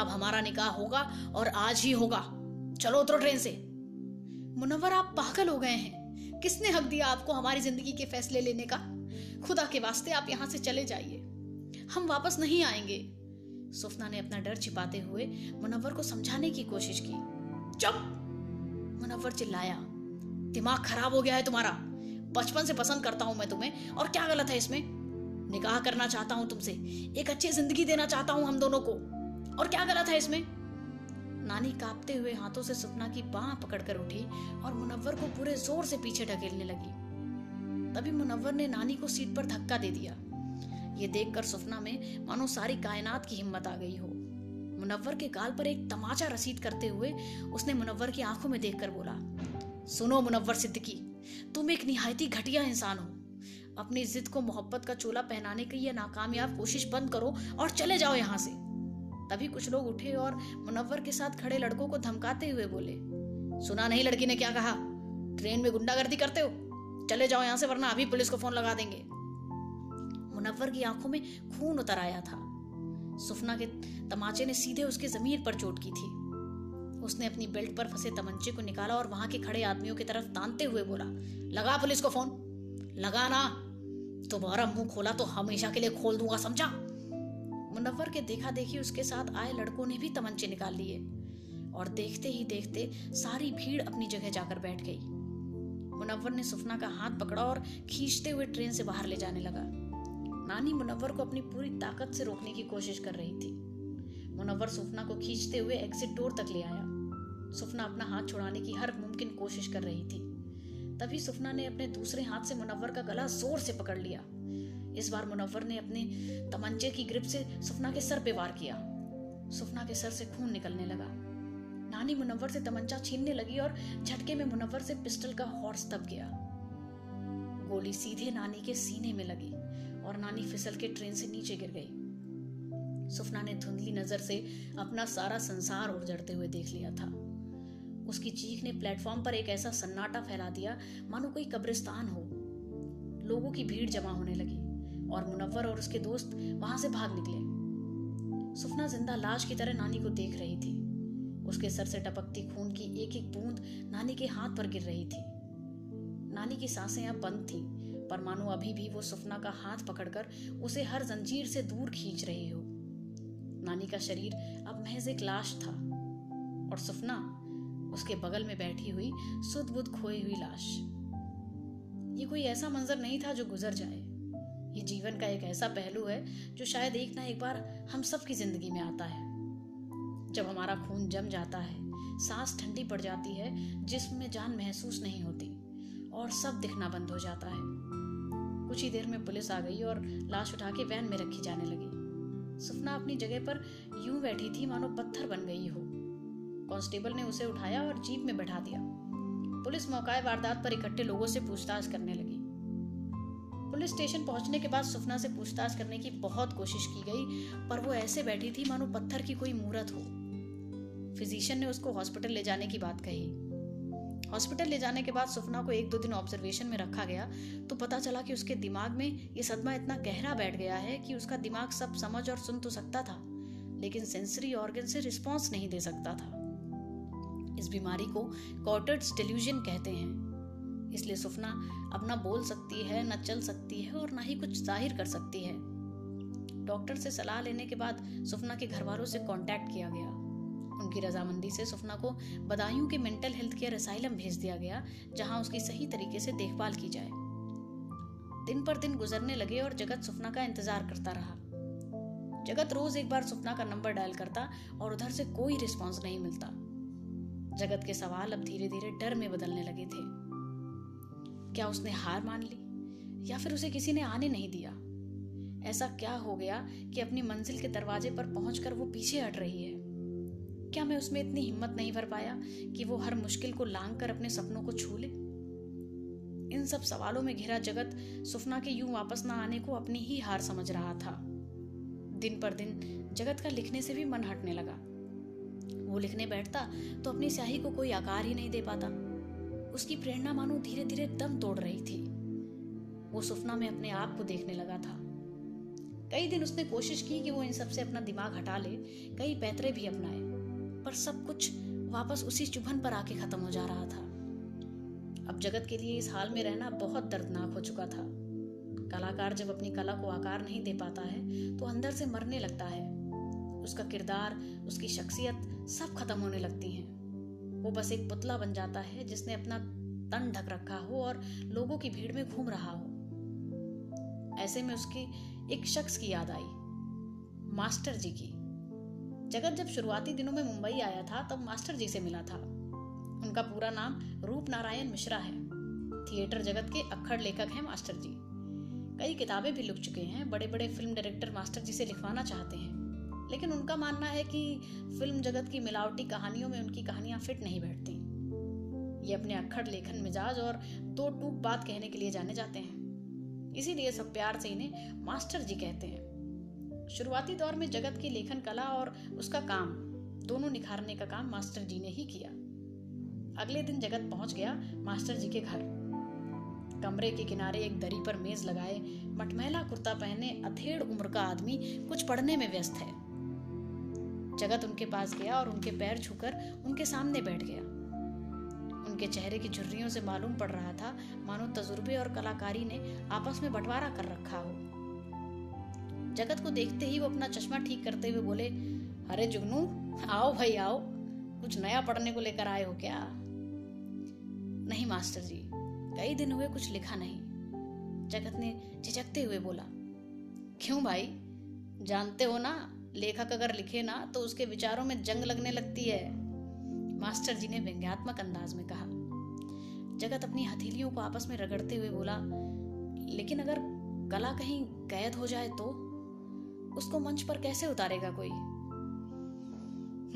अब हमारा निकाह होगा और आज ही होगा। चलो उतरो ट्रेन से। मुनव्वर, आप पागल हो गए हैं। किसने हक दिया आपको हमारी ज़िंदगी के फैसले लेने का? खुदा के वास्ते आप यहाँ से चले जाइए। हम वापस नहीं आएँगे। सुफना ने अपना डर छिपाते हुए मुनव्वर को समझाने की कोशिश की। चुप! मुनव्वर चिल्लाया, दिमाग खराब हो गया है तुम्हारा। बचपन से पसंद करता हूँ मैं तुम्हें, और क्या गलत है इसमें? निकाह करना चाहता हूँ तुमसे। एक अच्छी ज़िंदगी देना चाहता हूँ हम दोनों को। और क्या गलत है इसमें? नानी कांपते हुए हाथों से सुपना की बाह पकड़कर उठी और मुनव्वर को पूरे ज़ोर से पीछे ढकेलने लगी। तभी मुनव्वर ने नानी को सीट पर धक्का दे दिया। ये देखकर सुफना में मानो सारी कायनात की हिम्मत आ गई हो। मुनव्वर के गाल पर एक तमाचा रसीद करते हुए उसने मुनव्वर की आँखों में देखकर बोला, सुनो मुनव्वर सिद्दीकी, तुम एक निहायती घटिया इंसान हो। अपनी जिद को मोहब्बत का चोला पहनाने की यह नाकामयाब कोशिश बंद करो और चले जाओ यहाँ से। तभी कुछ लोग उठे और मुनव्वर के साथ खड़े लड़कों को धमकाते हुए बोले, सुना नहीं लड़की ने क्या कहा? ट्रेन में गुंडागर्दी करते हो? चले जाओ यहाँ से वरना अभी पुलिस को फ़ोन लगा देंगे. मुनव्वर की आँखों में खून उतर आया था। सुफना के तमाचे ने सीधे उसके जमीर पर चोट की थी। उसने अपनी बेल्ट पर फंसे तमंचे को निकाला और वहाँ के खड़े आदमियों की तरफ़ तानते हुए बोला, लगा पुलिस को फ़ोन लगा ना तुम्हारा मुँह खोला तो हमेशा के लिए खोल दूँगा, समझा? मुनव्वर के देखा देखी उसके साथ आए लड़कों ने भी तमंचे निकाल लिए। और देखते ही देखते सारी भीड़ अपनी जगह जाकर बैठ गई। मुनव्वर ने सुफना का हाथ पकड़ा और खींचते हुए ट्रेन से बाहर ले जाने लगा। नानी मुनव्वर को अपनी पूरी ताकत से रोकने की कोशिश कर रही थी। मुनव्वर सुफना को खींचते हुए एग्जिट डोर तक ले आया। सुफना अपना हाथ छुड़ाने की हर मुमकिन कोशिश कर रही थी। तभी सुफना ने अपने दूसरे हाथ से मुनव्वर का गला ज़ोर से पकड़ लिया। इस बार मुनव्वर ने अपने तमंचे की ग्रिप से सुफना के सर पे वार किया। सुफना के सर से खून निकलने लगा। नानी मुनव्वर से तमंचा छीनने लगी और झटके में मुनव्वर से पिस्टल का हॉर्स दब गया। गोली सीधे नानी के सीने में लगी और नानी फिसल के ट्रेन से नीचे गिर गई। सुफना ने धुंधली नज़र से अपना सारा संसार उजड़ते हुए देख लिया था। उसकी चीख ने प्लेटफॉर्म पर एक ऐसा सन्नाटा फैला दिया, मानो कोई कब्रिस्तान हो। लोगों की भीड़ जमा होने लगी। और मुनव्वर और उसके दोस्त वहाँ से भाग निकले। सुफना ज़िंदा लाश की तरह नानी को देख रही थी। उसके सर से टपकती खून की एक एक बूंद नानी के हाथ पर गिर रही थी। नानी की साँसें अब बंद थी, पर मानो अभी भी वो सुफना का हाथ पकड़कर उसे हर जंजीर से दूर खींच रही हो। नानी का शरीर अब महज एक लाश था, और सुफना उसके बगल में बैठी हुई सुध बुध खोई हुई लाश। ये कोई ऐसा मंजर नहीं था जो गुजर जाए। ये जीवन का एक ऐसा पहलू है जो शायद एक ना एक बार हम सब की ज़िंदगी में आता है। जब हमारा खून जम जाता है, सांस ठंडी पड़ जाती है, जिसम में जान महसूस नहीं होती और सब दिखना बंद हो जाता है। कुछ ही देर में पुलिस आ गई और लाश उठा के वैन में रखी जाने लगी। सुफना अपनी जगह पर यूँ बैठी थी मानो पत्थर बन गई हो। कांस्टेबल ने उसे उठाया और जीप में बैठा दिया। पुलिस मौका वारदात पर इकट्ठे लोगों से पूछताछ करने लगी। पुलिस स्टेशन पहुँचने के बाद सुफना से पूछताछ करने की बहुत कोशिश की गई, पर वो ऐसे बैठी थी मानो पत्थर की कोई मूर्त हो। फिजिशियन ने उसको हॉस्पिटल ले जाने की बात कही। हॉस्पिटल ले जाने के बाद सुफना को एक दो दिन ऑब्जर्वेशन में रखा गया तो पता चला कि उसके दिमाग में ये सदमा इतना गहरा बैठ गया है कि उसका दिमाग सब समझ और सुन तो सकता था, लेकिन सेंसरी ऑर्गन से रिस्पॉन्स नहीं दे सकता था। इस बीमारी को कॉर्टेड्स डिल्यूजन कहते हैं। इसलिए सुफना अब ना बोल सकती है, न चल सकती है और ना ही कुछ ज़ाहिर कर सकती है। डॉक्टर से सलाह लेने के बाद सुफना के घर वालों से कांटेक्ट किया गया। उनकी रजामंदी से सुफना को बदायूं के मेंटल हेल्थ केयर असाइलम भेज दिया गया, जहाँ उसकी सही तरीके से देखभाल की जाए। दिन पर दिन गुजरने लगे और जगत सुफना का इंतज़ार करता रहा। जगत रोज एक बार सुपना का नंबर डायल करता और उधर से कोई रिस्पॉन्स नहीं मिलता। जगत के सवाल अब धीरे धीरे डर में बदलने लगे थे। क्या उसने हार मान ली? या फिर उसे किसी ने आने नहीं दिया? ऐसा क्या हो गया कि अपनी मंजिल के दरवाजे पर पहुंचकर वो पीछे हट रही है? क्या मैं उसमें इतनी हिम्मत नहीं भर पाया कि वो हर मुश्किल को लांग कर अपने सपनों को छू ले? इन सब सवालों में घिरा जगत सुफना के यूँ वापस ना आने को अपनी ही हार समझ रहा था। दिन पर दिन जगत का लिखने से भी मन हटने लगा। वो लिखने बैठता तो अपनी स्याही को कोई आकार ही नहीं दे पाता। उसकी प्रेरणा मानो धीरे धीरे दम तोड़ रही थी। वो सुफना में अपने आप को देखने लगा था। कई दिन उसने कोशिश की कि वो इन सबसे अपना दिमाग हटा ले, कई पैतरे भी अपनाए, पर सब कुछ वापस उसी चुभन पर आके खत्म हो जा रहा था। अब जगत के लिए इस हाल में रहना बहुत दर्दनाक हो चुका था। कलाकार जब अपनी कला को आकार नहीं दे पाता है तो अंदर से मरने लगता है। उसका किरदार, उसकी शख्सियत सब खत्म होने लगती हैं। वो बस एक पुतला बन जाता है जिसने अपना तन ढक रखा हो और लोगों की भीड़ में घूम रहा हो। ऐसे में उसकी एक शख्स की याद आई, मास्टर जी की। जगत जब शुरुआती दिनों में मुंबई आया था, तब मास्टर जी से मिला था। उनका पूरा नाम रूप नारायण मिश्रा है। थिएटर जगत के अखड़ लेखक हैं मास्टर जी। कई किताबें भी लिख चुके हैं। बड़े बड़े फ़िल्म डायरेक्टर मास्टर जी से लिखवाना चाहते हैं। लेकिन उनका मानना है कि फ़िल्म जगत की मिलावटी कहानियों में उनकी कहानियाँ फिट नहीं बैठती। ये अपने अक्खड़ लेखन, मिजाज और दो टूक बात कहने के लिए जाने जाते हैं। इसीलिए सब प्यार से इन्हें मास्टर जी कहते हैं। शुरुआती दौर में जगत की लेखन कला और उसका काम, दोनों निखारने का काम मास्टर जी ने ही किया। अगले दिन जगत पहुँच गया मास्टर जी के घर। कमरे के किनारे एक दरी पर मेज लगाए, मटमैला कुर्ता पहने अधेड़ उम्र का आदमी कुछ पढ़ने में व्यस्त है। जगत उनके पास गया और उनके पैर छूकर उनके सामने बैठ गया। उनके चेहरे की झुर्रियों से मालूम पड़ रहा था, मानो तजुर्बे और कलाकारी ने आपस में बंटवारा कर रखा हो। जगत को देखते ही वो अपना चश्मा ठीक करते हुए बोले, अरे जुगनू, आओ भाई, आओ। कुछ नया पढ़ने को लेकर आए हो क्या? नहीं, मास्टर जी। कई दिन हुए कुछ लिखा नहीं। जगत ने झिझकते हुए बोला, क्यों भाई? जानते हो ना लेखक अगर लिखे ना तो उसके विचारों में जंग लगने लगती है। मास्टर जी ने व्यंग्यात्मक अंदाज में कहा। जगत अपनी हथेलियों को आपस में रगड़ते हुए बोला, लेकिन अगर कला कहीं कैद हो जाए तो? उसको मंच पर कैसे उतारेगा कोई?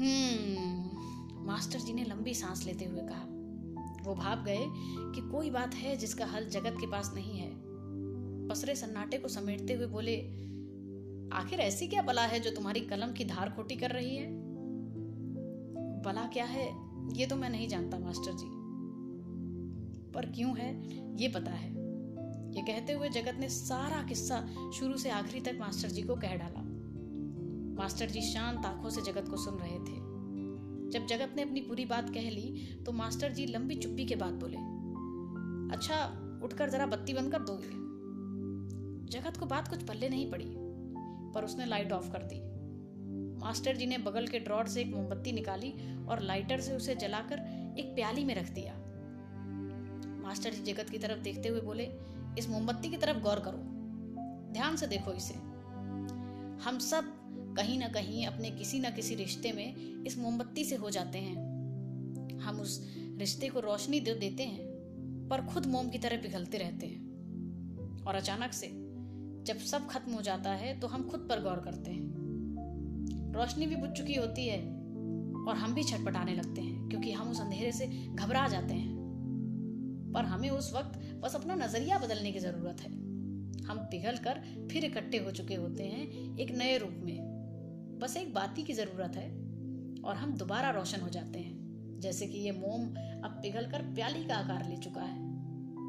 हम्म मास्टर जी ने लंबी सांस लेते हुए कहा। वो भाप गए कि कोई बात है जिसका हल जगत के पास नहीं है। पसरे सन्नाटे को समेटते हुए बोले आखिर ऐसी क्या बला है जो तुम्हारी कलम की धार खोटी कर रही है? बला क्या है? ये तो मैं नहीं जानता, मास्टर जी। पर क्यों है? ये पता है। ये कहते हुए जगत ने सारा किस्सा शुरू से आखिरी तक मास्टर जी को कह डाला। मास्टर जी शांत आँखों से जगत को सुन रहे थे। जब जगत ने अपनी पूरी बात कह ली तो मास्टर जी लंबी चुप्पी के बाद बोले अच्छा उठकर जरा बत्ती बंद कर दोगे जगत को बात कुछ पल्ले नहीं पड़ी। पर उसने लाइट ऑफ़ कर दी। मास्टर जी ने बगल के ड्रॉर से एक मोमबत्ती निकाली और लाइटर से उसे जलाकर एक प्याली में रख दिया। मास्टर जी जगत की तरफ़ देखते हुए बोले, इस मोमबत्ती की तरफ़ गौर करो। ध्यान से देखो इसे। हम सब कहीं ना कहीं अपने किसी ना किसी रिश्ते में इस मोमबत्ती से हो जाते हैं। हम उस रिश्ते को रोशनी दे देते हैं, पर खुद मोम की तरह पिघलते रहते हैं। और अचानक से जब सब खत्म हो जाता है तो हम खुद पर गौर करते हैं। रोशनी भी बुझ चुकी होती है और हम भी छटपटाने लगते हैं, क्योंकि हम उस अंधेरे से घबरा जाते हैं। पर हमें उस वक्त बस अपना नज़रिया बदलने की ज़रूरत है। हम पिघल कर फिर इकट्ठे हो चुके होते हैं एक नए रूप में। बस एक बाती की ज़रूरत है और हम दोबारा रोशन हो जाते हैं, जैसे कि ये मोम अब पिघल कर प्याली का आकार ले चुका है।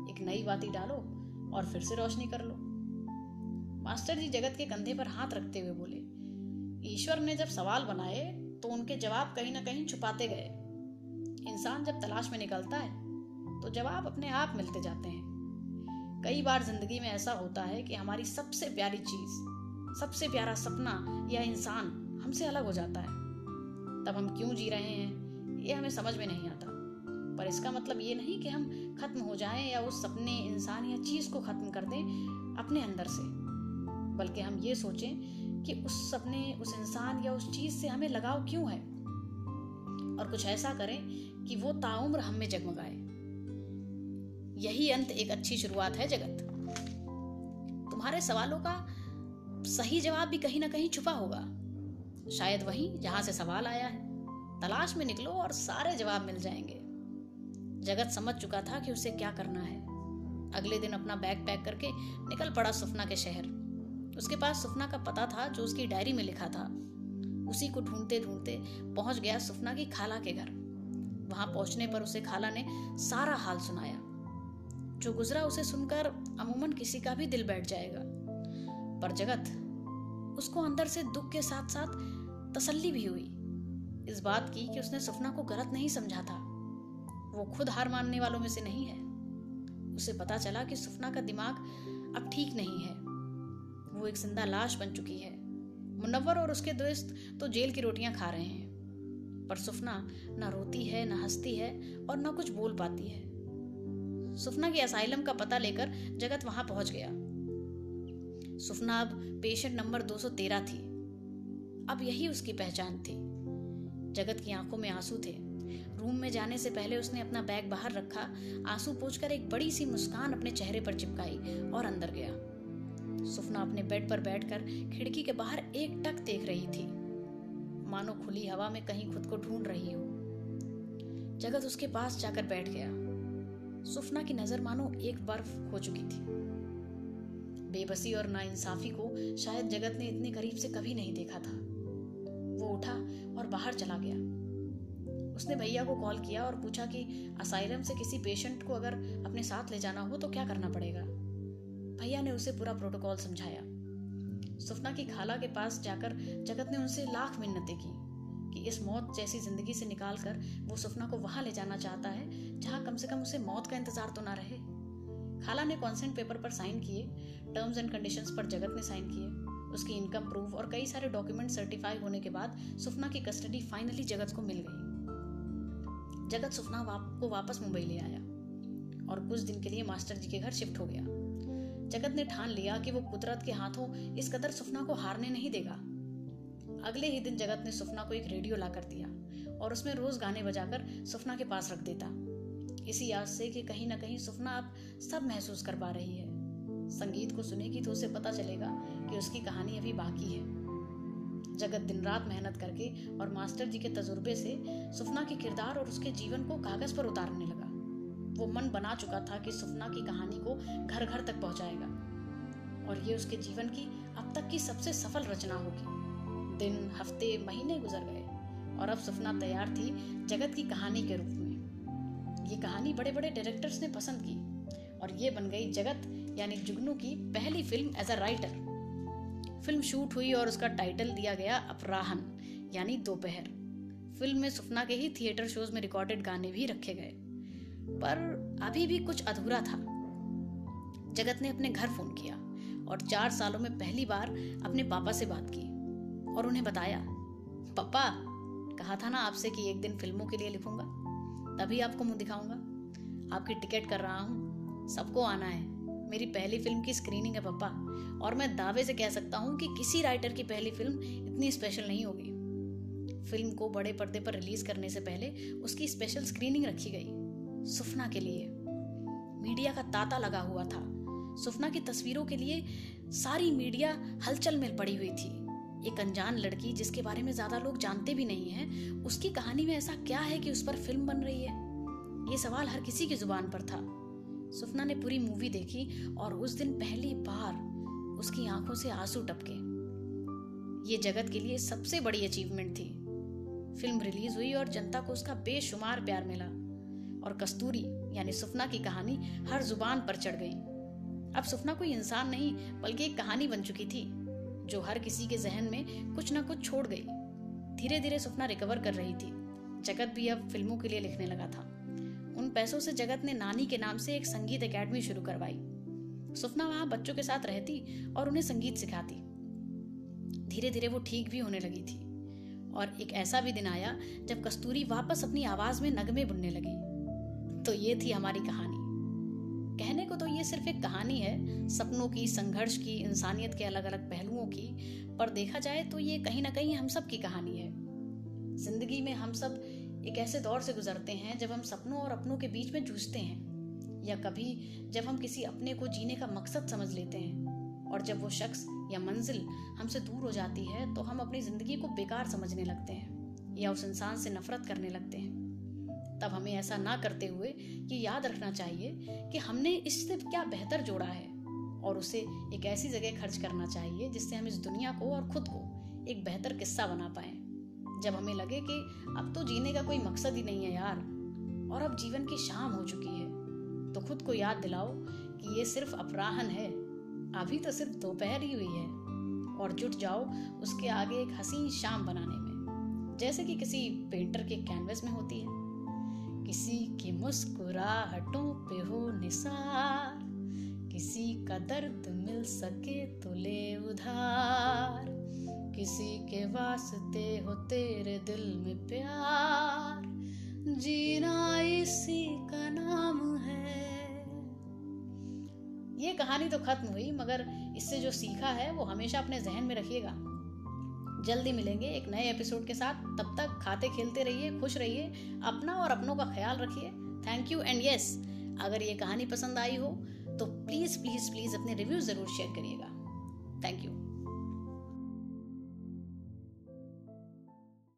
एक नई बाती डालो और फिर से रोशनी कर लो। मास्टर जी जगत के कंधे पर हाथ रखते हुए बोले, ईश्वर ने जब सवाल बनाए तो उनके जवाब कहीं ना कहीं छुपाते गए। इंसान जब तलाश में निकलता है तो जवाब अपने आप मिलते जाते हैं। कई बार ज़िंदगी में ऐसा होता है कि हमारी सबसे प्यारी चीज़, सबसे प्यारा सपना या इंसान हमसे अलग हो जाता है। तब हम क्यों जी रहे हैं, ये हमें समझ में नहीं आता। पर इसका मतलब ये नहीं कि हम खत्म हो जाए या उस सपने, इंसान या चीज़ को खत्म कर दें अपने अंदर से। बल्कि हम ये सोचें कि उस सपने, उस इंसान या उस चीज़ से हमें लगाव क्यों है? और कुछ ऐसा करें कि वो ताउम्र हम में जगमगाए। यही अंत एक अच्छी शुरुआत है जगत। तुम्हारे सवालों का सही जवाब भी कहीं ना कहीं छुपा होगा। शायद वहीं जहाँ से सवाल आया है। तलाश में निकलो और सारे जवाब मिल जाएँगे। जगत समझ चुका था कि उसे क्या करना है। अगले दिन अपना बैग पैक करके निकल पड़ा सुफना के शहर। उसके पास सुफना का पता था जो उसकी डायरी में लिखा था। उसी को ढूंढते ढूंढते पहुँच गया सुफना की खाला के घर। वहाँ पहुँचने पर उसे खाला ने सारा हाल सुनाया। जो गुजरा उसे सुनकर अमूमन किसी का भी दिल बैठ जाएगा। पर जगत उसको अंदर से दुख के साथ साथ तसल्ली भी हुई। इस बात की कि उसने सपना को गलत नहीं समझा था। वो खुद हार मानने वालों में से नहीं है। उसे पता चला कि सुफना का दिमाग अब ठीक नहीं है। वो एक ज़िंदा लाश बन चुकी है। मुनव्वर और उसके दोस्त तो जेल की रोटियाँ खा रहे हैं। पर सुफना न रोती है, न हंसती है और न कुछ बोल पाती है। सुफना की असाइलम का पता लेकर जगत वहाँ पहुँच गया। सुफना अब पेशेंट नंबर 213 थी। अब यही उसकी पहचान थी। जगत की आँखों में आँसू थे। रूम में जाने से पहले उसने अपना बैग बाहर रखा, आँसू पोछकर एक बड़ी सी मुस्कान अपने चेहरे पर चिपकाई और अंदर गया। सुफना अपने बेड पर बैठकर खिड़की के बाहर एक टक देख रही थी। मानो खुली हवा में कहीं खुद को ढूंढ रही हो। जगत उसके पास जाकर बैठ गया। सुफना की नज़र मानो एक बर्फ़ हो चुकी थी। बेबसी और नाइंसाफी को शायद जगत ने इतने करीब से कभी नहीं देखा था। वो उठा और बाहर चला गया। उसने भैया को कॉल किया और पूछा कि असाइलम से किसी पेशेंट को अगर अपने साथ ले जाना हो तो क्या करना पड़ेगा? भैया ने उसे पूरा प्रोटोकॉल समझाया। सुफना की खाला के पास जाकर जगत ने उनसे लाख मिन्नतें की कि इस मौत जैसी ज़िंदगी से निकालकर वो सुफना को वहाँ ले जाना चाहता है जहाँ कम से कम उसे मौत का इंतज़ार तो ना रहे। खाला ने कॉन्सेंट पेपर पर साइन किए टर्म्स एंड कंडीशंस पर जगत ने साइन किए। उसकी इनकम प्रूफ और कई सारे डॉक्यूमेंट सर्टिफाई होने के बाद सुफना की कस्टडी फाइनली जगत को मिल गई। जगत सुफना वाप, को वापस मुंबई ले आया और कुछ दिन के लिए मास्टर जी के घर शिफ्ट हो गया। जगत ने ठान लिया कि वो कुदरत के हाथों इस कदर सुफना को हारने नहीं देगा। अगले ही दिन जगत ने सुफना को एक रेडियो ला कर दिया और उसमें रोज गाने बजाकर सुफना के पास रख देता। इसी आस से कि कहीं ना कहीं सुफना अब सब महसूस कर पा रही है। संगीत को सुनेगी तो उसे पता चलेगा कि उसकी कहानी अभी बाकी है। जगत दिन रात मेहनत करके और मास्टर जी के तजुर्बे से सुफना के किरदार और उसके जीवन को कागज़ पर उतारने लगा। वो मन बना चुका था कि सुफना की कहानी को घर घर तक पहुंचाएगा। और ये उसके जीवन की अब तक की सबसे सफल रचना होगी। दिन, हफ़्ते, महीने गुजर गए, और अब सुफना तैयार थी जगत की कहानी के रूप में। ये कहानी बड़े बड़े डायरेक्टर्स ने पसंद की, और ये बन गई जगत, यानी जुगनू की पहली film as a writer film shoot हुई और उसका टाइटल दिया गया अपराहन, यानी दोपहर। फ़िल्म में सुफना के ही थिएटर शोज़ में रिकॉर्डेड गाने भी रखे गए। पर अभी भी कुछ अधूरा था। जगत ने अपने घर फ़ोन किया और चार सालों में पहली बार अपने पापा से बात की और उन्हें बताया पापा कहा था ना आपसे कि एक दिन फ़िल्मों के लिए लिखूँगा, तभी आपको मुँह दिखाऊँगा। आपकी टिकट कर रहा हूँ, सबको आना है। मेरी पहली फ़िल्म की स्क्रीनिंग है पापा और मैं दावे से कह सकता हूँ कि किसी राइटर की पहली फ़िल्म इतनी स्पेशल नहीं होगी। फ़िल्म को बड़े पर्दे पर रिलीज़ करने से पहले उसकी स्पेशल स्क्रीनिंग रखी गई। सुफना के लिए। मीडिया का तांता लगा हुआ था। सुफना की तस्वीरों के लिए सारी मीडिया हलचल में पड़ी हुई थी। एक अनजान लड़की जिसके बारे में ज़्यादा लोग जानते भी नहीं है, उसकी कहानी में ऐसा क्या है कि उस पर फ़िल्म बन रही है? ये सवाल हर किसी की ज़ुबान पर था। सुफना ने पूरी मूवी देखी और उस दिन पहली बार उसकी आँखों से आँसू टपके। ये जगत के लिए सबसे बड़ी अचीवमेंट थी। फ़िल्म रिलीज़ हुई और जनता को उसका बेशुमार प्यार मिला। और कस्तूरी, यानी सुफना की कहानी, हर ज़ुबान पर चढ़ गई। अब सुफना कोई इंसान नहीं, बल्कि एक कहानी बन चुकी थी, जो हर किसी के जहन में कुछ ना कुछ छोड़ गई। धीरे धीरे सुफना रिकवर कर रही थी। जगत भी अब फ़िल्मों के लिए लिखने लगा था। उन पैसों से जगत ने नानी के नाम से एक संगीत एकेडमी शुरू करवाई। सुफना वहाँ बच्चों के साथ रहती और उन्हें संगीत सिखाती। धीरे धीरे वो ठीक भी होने लगी थी। और एक ऐसा भी दिन आया, जब कस्तूरी वापस अपनी आवाज़ में नगमे बुनने लगी। तो ये थी हमारी कहानी। कहने को तो ये सिर्फ़ एक कहानी है, सपनों की, संघर्ष की, इंसानियत के अलग अलग पहलुओं की, पर देखा जाए तो ये कहीं ना कहीं हम सब की कहानी है। ज़िंदगी में हम सब एक ऐसे दौर से गुजरते हैं, जब हम सपनों और अपनों के बीच में जूझते हैं, या कभी जब हम किसी अपने को जीने का मकसद समझ लेते हैं, और जब वो शख्स या मंजिल हमसे दूर हो जाती है तो हम अपनी ज़िंदगी को बेकार समझने लगते हैं, या उस इंसान से नफरत करने लगते हैं। तब हमें ऐसा ना करते हुए ये याद रखना चाहिए कि हमने इससे क्या बेहतर जोड़ा है और उसे एक ऐसी जगह खर्च करना चाहिए जिससे हम इस दुनिया को और खुद को एक बेहतर किस्सा बना पाए। जब हमें लगे कि अब तो जीने का कोई मकसद ही नहीं है यार, और अब जीवन की शाम हो चुकी है तो खुद को याद दिलाओ कि ये सिर्फ़ अपराहन है, अभी तो सिर्फ़ दोपहर ही हुई है, और जुट जाओ उसके आगे एक हसीन शाम बनाने में, जैसे कि किसी पेंटर के कैनवस में होती है। किसी की मुस्कुराहटों पे हो निसार, किसी का दर्द मिल सके तो ले उधार, किसी के वास्ते हो तेरे दिल में प्यार, जीना इसी का नाम है। ये कहानी तो खत्म हुई, मगर इससे जो सीखा है वो हमेशा अपने जहन में रखिएगा। जल्दी मिलेंगे एक नए एपिसोड के साथ। तब तक खाते खेलते रहिए, खुश रहिए, अपना और अपनों का ख्याल रखिए। थैंक यू एंड यस अगर ये कहानी पसंद आई हो तो प्लीज़ प्लीज़ प्लीज़ अपने रिव्यू ज़रूर शेयर करिएगा। Thank you